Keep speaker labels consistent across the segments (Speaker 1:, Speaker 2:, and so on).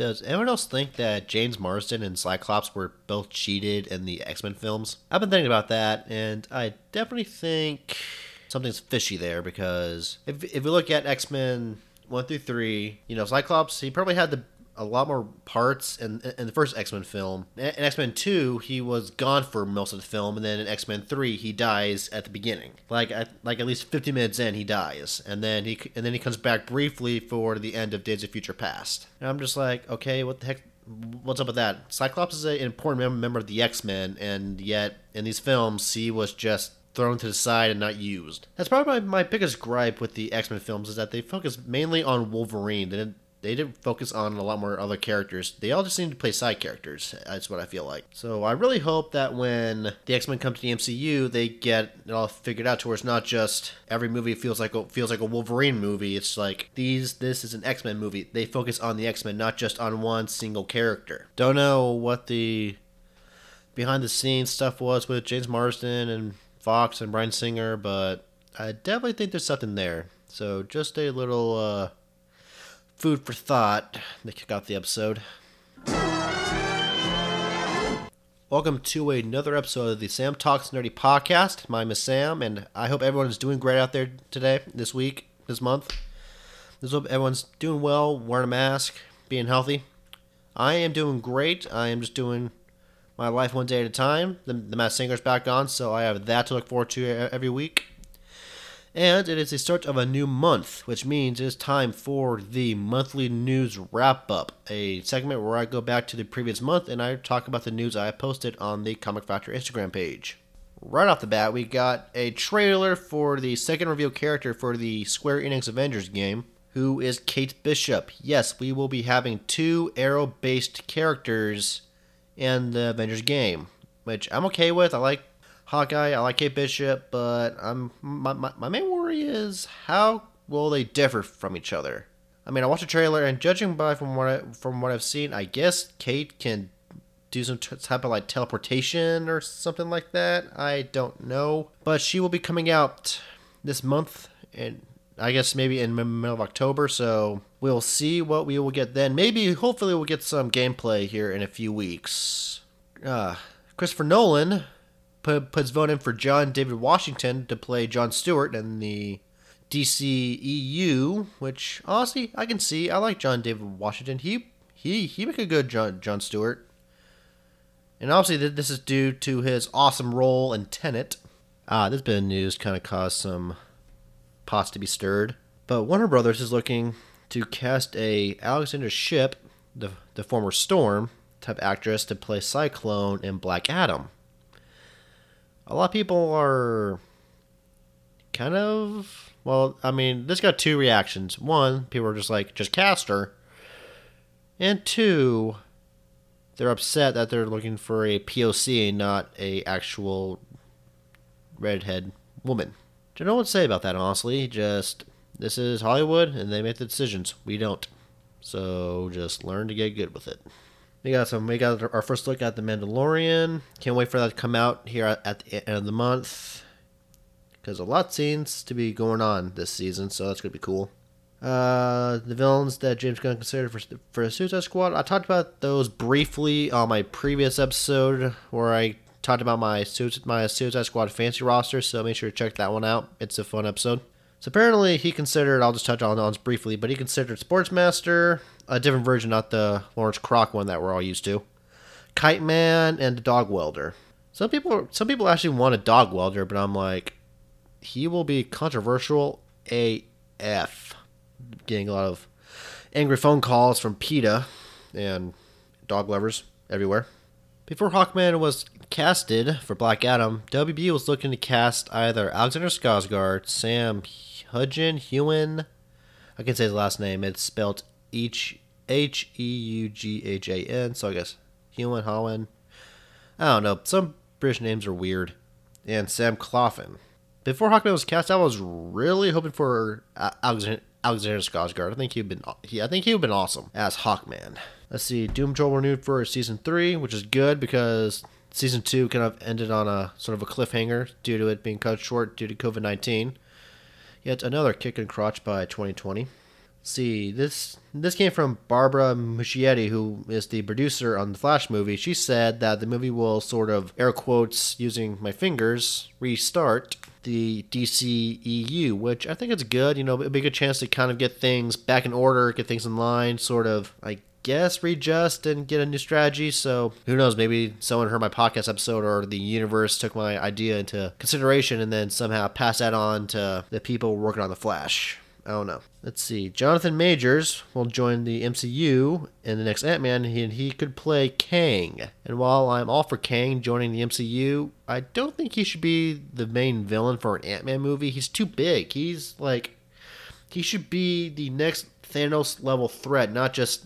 Speaker 1: Does anyone else think that James Marsden and Cyclops were both cheated in the X Men films? I've been thinking about that, and I definitely think something's fishy there because if, if we look at X Men 1 through 3, you know, Cyclops, he probably had the a lot more parts in, in the first X Men film. In X Men 2, he was gone for most of the film, and then in X Men 3, he dies at the beginning. Like at, like at least 50 minutes in, he dies, and then he and then he comes back briefly for the end of Days of Future Past. And I'm just like, okay, what the heck? What's up with that? Cyclops is an important member of the X Men, and yet in these films, he was just thrown to the side and not used. That's probably my, my biggest gripe with the X Men films is that they focus mainly on Wolverine. They didn't they didn't focus on a lot more other characters. They all just seem to play side characters. That's what I feel like. So I really hope that when the X Men come to the MCU, they get it all figured out to where it's not just every movie feels like a, feels like a Wolverine movie. It's like these this is an X Men movie. They focus on the X Men, not just on one single character. Don't know what the behind the scenes stuff was with James Marsden and Fox and Bryan Singer, but I definitely think there's something there. So just a little. uh food for thought to kick off the episode. Welcome to another episode of the Sam Talks Nerdy podcast. My name is Sam, and I hope everyone is doing great out there today, this week, this month. I hope everyone's doing well, wearing a mask, being healthy. I am doing great. I am just doing my life one day at a time. The, the Masked Singer's back on, so I have that to look forward to every week. And it is the start of a new month, which means it is time for the monthly news wrap up, a segment where I go back to the previous month and I talk about the news I posted on the Comic Factor Instagram page. Right off the bat, we got a trailer for the second reveal character for the Square Enix Avengers game, who is Kate Bishop. Yes, we will be having two Arrow based characters in the Avengers game, which I'm okay with. I like Hawkeye, I like Kate Bishop, but I'm my, my, my main worry is how will they differ from each other? I mean, I watched a trailer, and judging by from what I, from what I've seen, I guess Kate can do some type of like teleportation or something like that. I don't know, but she will be coming out this month, and I guess maybe in the middle of October. So we'll see what we will get then. Maybe, hopefully, we'll get some gameplay here in a few weeks. Uh, Christopher Nolan puts vote in for John David Washington to play John Stewart in the DCEU, which honestly I can see. I like John David Washington. He he he make a good John John Stewart. And obviously this is due to his awesome role in Tenet. Ah, this bit of news kind of caused some pots to be stirred. But Warner Brothers is looking to cast a Alexandra Shipp, the the former Storm type actress, to play Cyclone in Black Adam a lot of people are kind of well i mean this got two reactions. One people are just like just cast her. And two they're upset that they're looking for a poc not a actual redhead woman. Don't know what to say about that honestly. Just this is hollywood and they make the decisions. We don't. So just learn to get good with it we got some. We got our first look at the Mandalorian. Can't wait for that to come out here at the end of the month, because a lot seems to be going on this season. So that's gonna be cool. Uh, the villains that James Gunn considered for for Suicide Squad. I talked about those briefly on my previous episode, where I talked about my my Suicide Squad fancy roster. So make sure to check that one out. It's a fun episode. So apparently he considered. I'll just touch on those briefly, but he considered Sportsmaster, a different version, not the Lawrence Crock one that we're all used to. Kite Man and the Dog Welder. Some people, some people actually want a Dog Welder, but I'm like, he will be controversial AF. Getting a lot of angry phone calls from PETA and dog lovers everywhere. Before Hawkman was casted for Black Adam, WB was looking to cast either Alexander Skarsgård, Sam Hudgen, Heughan. I can say his last name. It's spelled H H E U G H A N. So I guess Hewan Holland. I don't know. Some British names are weird. And Sam Claflin. Before Hawkman was cast, I was really hoping for uh, Alexander, Alexander Skarsgård. I think he'd been he, I think he'd been awesome as Hawkman. Let's see. Doom Patrol renewed for season three, which is good because season two kind of ended on a sort of a cliffhanger due to it being cut short due to COVID nineteen. Yet another kick and crotch by 2020. See this this came from Barbara Muschietti, who is the producer on the Flash movie. She said that the movie will sort of air quotes using my fingers restart the DCEU, which I think it's good. You know, it'd be a good chance to kind of get things back in order, get things in line, sort of, I guess, readjust and get a new strategy. So who knows? Maybe someone heard my podcast episode or the universe took my idea into consideration and then somehow passed that on to the people working on the Flash. Oh, I don't know. Let's see. Jonathan Majors will join the MCU in the next Ant Man, and he could play Kang. And while I'm all for Kang joining the MCU, I don't think he should be the main villain for an Ant Man movie. He's too big. He's like. He should be the next Thanos level threat, not just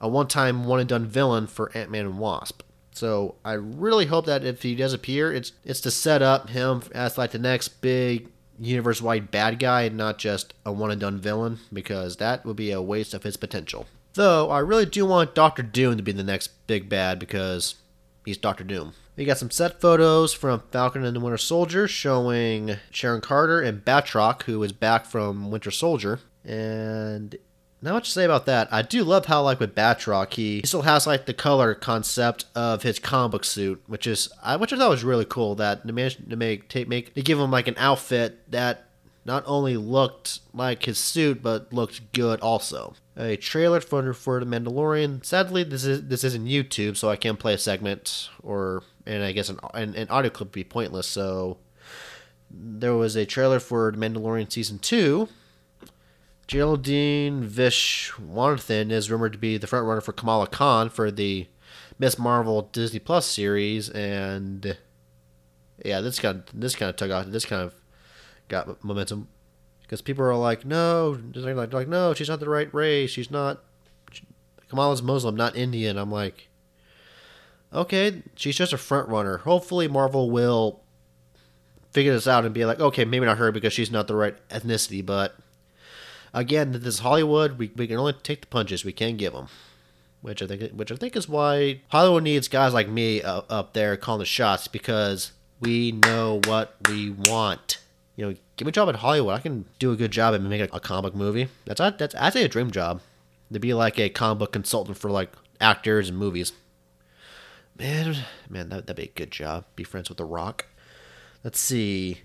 Speaker 1: a one time, one and done villain for Ant Man and Wasp. So I really hope that if he does appear, it's it's to set up him as like the next big universe wide bad guy and not just a one and done villain, because that would be a waste of his potential. Though I really do want Doctor Doom to be the next big bad because he's Doctor Doom. We got some set photos from Falcon and the Winter Soldier showing Sharon Carter and Batroc, who is back from Winter Soldier. And not much to say about that. I do love how, like with Batroc, he still has like the color concept of his comic book suit, which is I which I thought was really cool. That they managed to make take make to give him like an outfit that not only looked like his suit but looked good also. A trailer for for the Mandalorian. Sadly, this is this isn't YouTube, so I can't play a segment or and I guess an an, an audio clip would be pointless. So there was a trailer for the Mandalorian season two Geraldine Vishwanathan is rumored to be the frontrunner for Kamala Khan for the Miss Marvel Disney Plus series, and yeah, this kind of, this kind of took off. This kind of got momentum because people are like, no, like, like, no, she's not the right race. She's not. She, Kamala's Muslim, not Indian. I'm like, okay, she's just a front runner. Hopefully, Marvel will figure this out and be like, okay, maybe not her because she's not the right ethnicity, but again, this is Hollywood. We, we can only take the punches. We can't give them. Which I think, which I think is why Hollywood needs guys like me up there calling the shots because we know what we want. You know, give me a job at Hollywood. I can do a good job and make a, a comic movie. That's that's actually a dream job. To be like a comic book consultant for like actors and movies. Man, man, that, that'd be a good job. Be friends with The Rock. Let's see.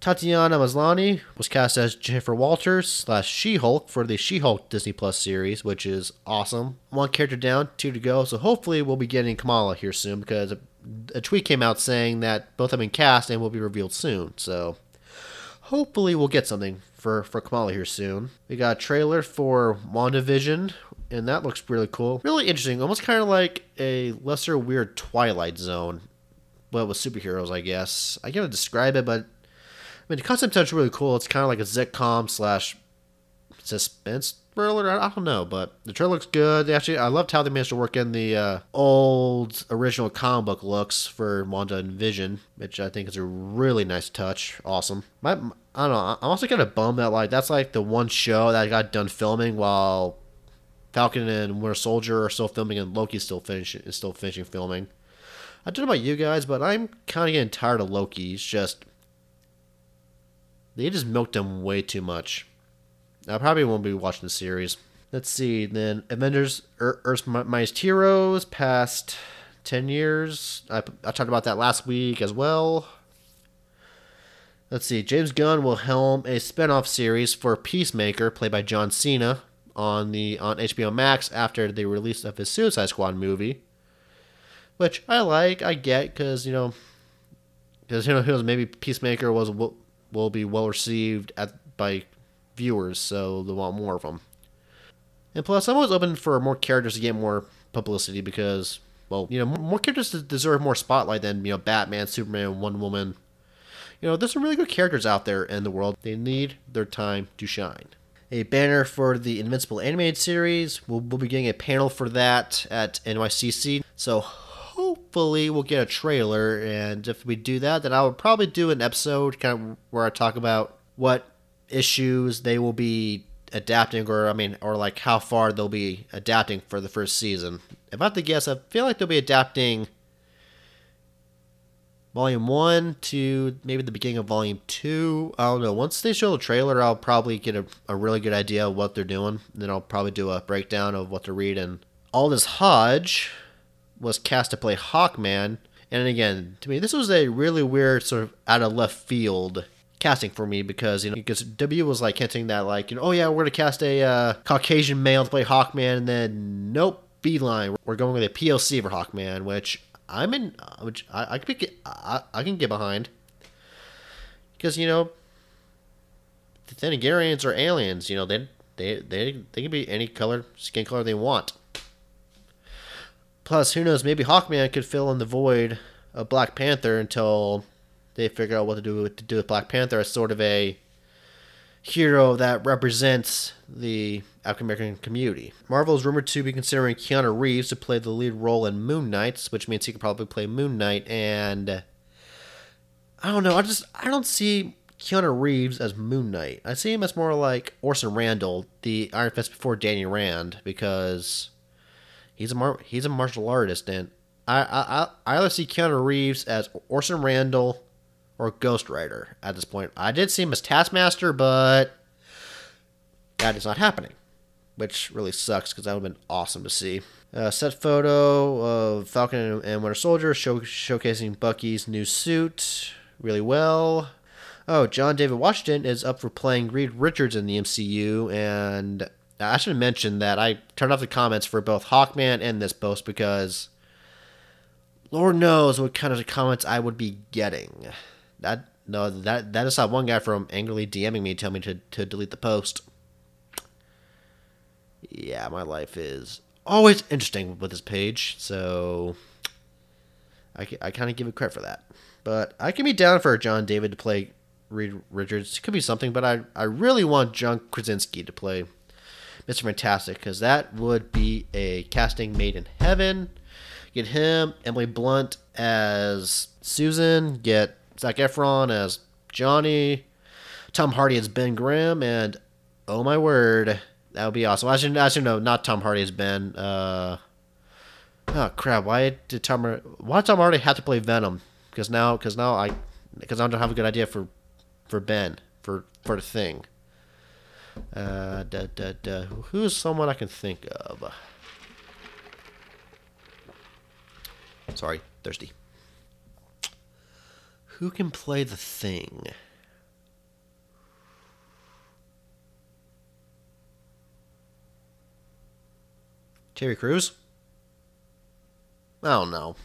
Speaker 1: Tatiana Maslany was cast as Jennifer Walters slash She-Hulk for the She-Hulk Disney Plus series, which is awesome. One character down, two to go. So hopefully we'll be getting Kamala here soon because a, a tweet came out saying that both have been cast and will be revealed soon. So hopefully we'll get something for for Kamala here soon. We got a trailer for WandaVision, and that looks really cool. Really interesting, almost kind of like a lesser weird Twilight Zone, but with superheroes, I guess. I can't describe it, but I mean, the concept is really cool. It's kind of like a sitcom slash suspense thriller. I don't know, but the trailer looks good. Actually, I loved how they managed to work in the uh, old original comic book looks for Wanda and Vision, which I think is a really nice touch. Awesome. My, I don't know. I'm also kind of bummed that like that's like the one show that I got done filming while Falcon and Winter Soldier are still filming and Loki's still finishing is still finishing filming. I don't know about you guys, but I'm kind of getting tired of Loki. He's just they just milked him way too much. I probably won't be watching the series. Let's see. Then Avengers Earth's Mightiest Heroes past 10 years. I, I talked about that last week as well. Let's see. James Gunn will helm a spin-off series for Peacemaker, played by John Cena, on the on HBO Max after the release of his Suicide Squad movie. Which I like, I get, because, you know, because, you know, maybe Peacemaker was will be well received at by viewers, so they want more of them. And plus, I'm always open for more characters to get more publicity because, well, you know, more characters deserve more spotlight than you know Batman, Superman, Wonder Woman. You know, there's some really good characters out there in the world. They need their time to shine. A banner for the Invincible animated series. We'll, we'll be getting a panel for that at NYCC. So hopefully we'll get a trailer. And if we do that, then I will probably do an episode kind of where I talk about what issues they will be adapting, or I mean, or like how far they'll be adapting for the first season. If I have to guess, I feel like they'll be adapting volume one to maybe the beginning of volume two. I don't know. Once they show the trailer, I'll probably get a, a really good idea of what they're doing. Then I'll probably do a breakdown of what to read. And Aldis Hodge was cast to play Hawkman. And again, to me, this was a really weird sort of out of left field casting for me because you know because W was like hinting that like you know oh yeah we're gonna cast a uh, Caucasian male to play Hawkman and then nope beeline we're going with a POC for Hawkman which I'm in which I, I can get I, I can get behind because you know the Thanagarians are aliens you know they they they they can be any color skin color they want. Plus, who knows? Maybe Hawkman could fill in the void of Black Panther until they figure out what to do with, to do with Black Panther as sort of a hero that represents the African American community. Marvel is rumored to be considering Keanu Reeves to play the lead role in Moon Knight, which means he could probably play Moon Knight. And I don't know. I just I don't see Keanu Reeves as Moon Knight. I see him as more like Orson Randall, the Iron Fist before Danny Rand, because he's a mar- he's a martial artist, and I I I either see Keanu Reeves as Orson Randall or Ghost Rider at this point. I did see him as Taskmaster, but that is not happening, which really sucks because that would have been awesome to see. Uh, set photo of Falcon and Winter Soldier show, showcasing Bucky's new suit really well. Oh, John David Washington is up for playing Reed Richards in the MCU, and I should mention that I turned off the comments for both Hawkman and this post because Lord knows what kind of comments I would be getting. That no, that that is not one guy from angrily DMing me tell me to, to delete the post. Yeah, my life is always interesting with this page, so I, I kind of give it credit for that. But I can be down for John David to play Reed Richards. It could be something, but I I really want John Krasinski to play Mr. Fantastic because that would be a casting made in heaven. Get him, Emily Blunt as Susan, get Zac Efron as Johnny, Tom Hardy as Ben Grimm, and oh my word, that would be awesome. I should know, not Tom Hardy as Ben. Uh, oh crap! Why did Tom why did Tom Hardy have to play Venom? Because now, because now I, because I don't have a good idea for, for Ben for for the thing. Uh, da, da, da. Who's someone I can think of? Sorry, thirsty. Who can play the thing? Terry Crews? I don't know.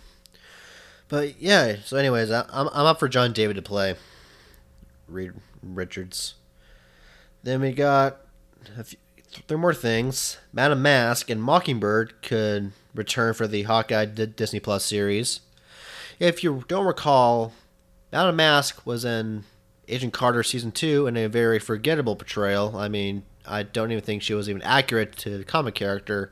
Speaker 1: But yeah, so anyways, I, am I'm up for John David to play Reed Richards. Then we got a few, three more things. Madam Mask and Mockingbird could return for the Hawkeye Disney Plus series. If you don't recall, Madam Mask was in Agent Carter season two in a very forgettable portrayal. I mean, I don't even think she was even accurate to the comic character.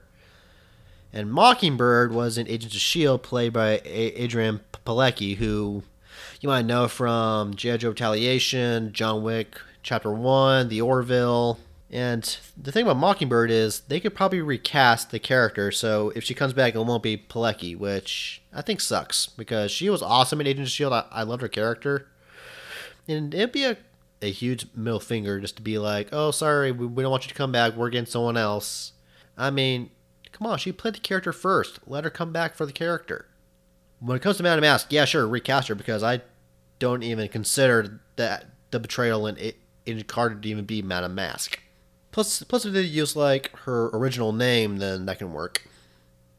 Speaker 1: And Mockingbird was in Agents of S.H.I.E.L.D., played by Adrianne Palicki, who you might know from G.I. Joe Retaliation, John Wick Chapter 1, The Orville. And the thing about Mockingbird is they could probably recast the character, so if she comes back, it won't be Palicki, which I think sucks because she was awesome in Agents of Shield. I, I loved her character, and it'd be a a huge middle finger just to be like, "Oh, sorry, we, we don't want you to come back. We're getting someone else." I mean, come on, she played the character first. Let her come back for the character. When it comes to Madame Mask, yeah, sure, recast her because I don't even consider that the betrayal in Agent Carter to even be Madam Mask. Plus, plus if they use like her original name, then that can work.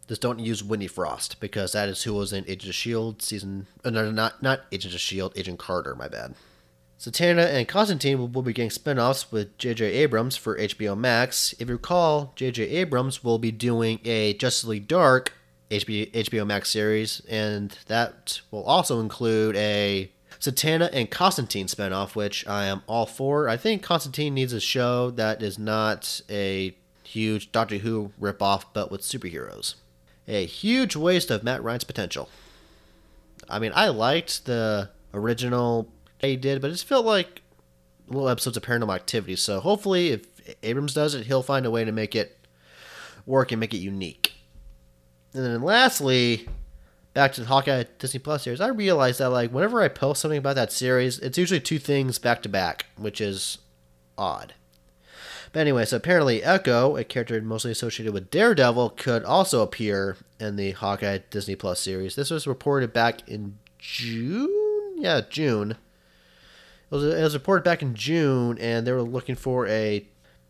Speaker 1: Just don't use Whitney Frost because that is who was in Agent of Shield season. Uh, no, not not Agents of Shield. Agent Carter. My bad. Zatanna and Constantine will, will be getting spin-offs with J.J. Abrams for HBO Max. If you recall, J.J. Abrams will be doing a Justice League Dark HBO, HBO Max series, and that will also include a Zatanna and Constantine spinoff, which I am all for. I think Constantine needs a show that is not a huge Doctor Who ripoff, but with superheroes. A huge waste of Matt Ryan's potential. I mean, I liked the original he did, but it just felt like little episodes of Paranormal Activity. So hopefully, if Abrams does it, he'll find a way to make it work and make it unique. And then lastly, back to the Hawkeye Disney Plus series, I realized that like whenever I post something about that series, it's usually two things back to back, which is odd. But anyway, so apparently Echo, a character mostly associated with Daredevil, could also appear in the Hawkeye Disney Plus series. This was reported back in June. Yeah, June. It was, it was reported back in June, and they were looking for a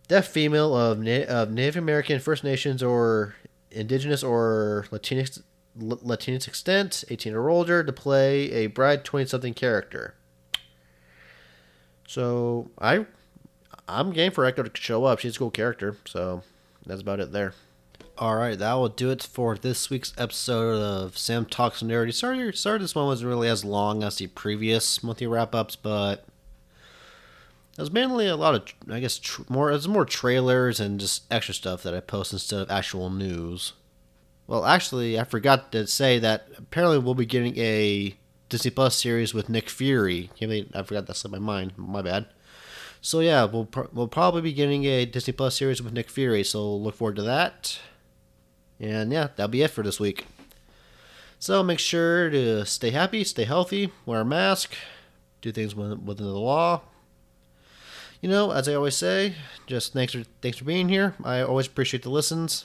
Speaker 1: deaf female of, Na- of Native American, First Nations, or Indigenous or Latinx Latinx extent, 18 or older, to play a bride 20 something character. So I I'm game for Echo to show up. She's a cool character, so that's about it there. All right, that will do it for this week's episode of Sam Talks Nerdy. Sorry, sorry, this one wasn't really as long as the previous monthly wrap ups, but it was mainly a lot of, I guess, tr- more. It was more trailers and just extra stuff that I post instead of actual news. Well, actually, I forgot to say that apparently we'll be getting a Disney Plus series with Nick Fury. I forgot that slipped my mind. My bad. So yeah, we'll we'll probably be getting a Disney Plus series with Nick Fury. So look forward to that. And yeah, that'll be it for this week. So make sure to stay happy, stay healthy, wear a mask, do things within the law. You know, as I always say, just thanks for thanks for being here. I always appreciate the listens.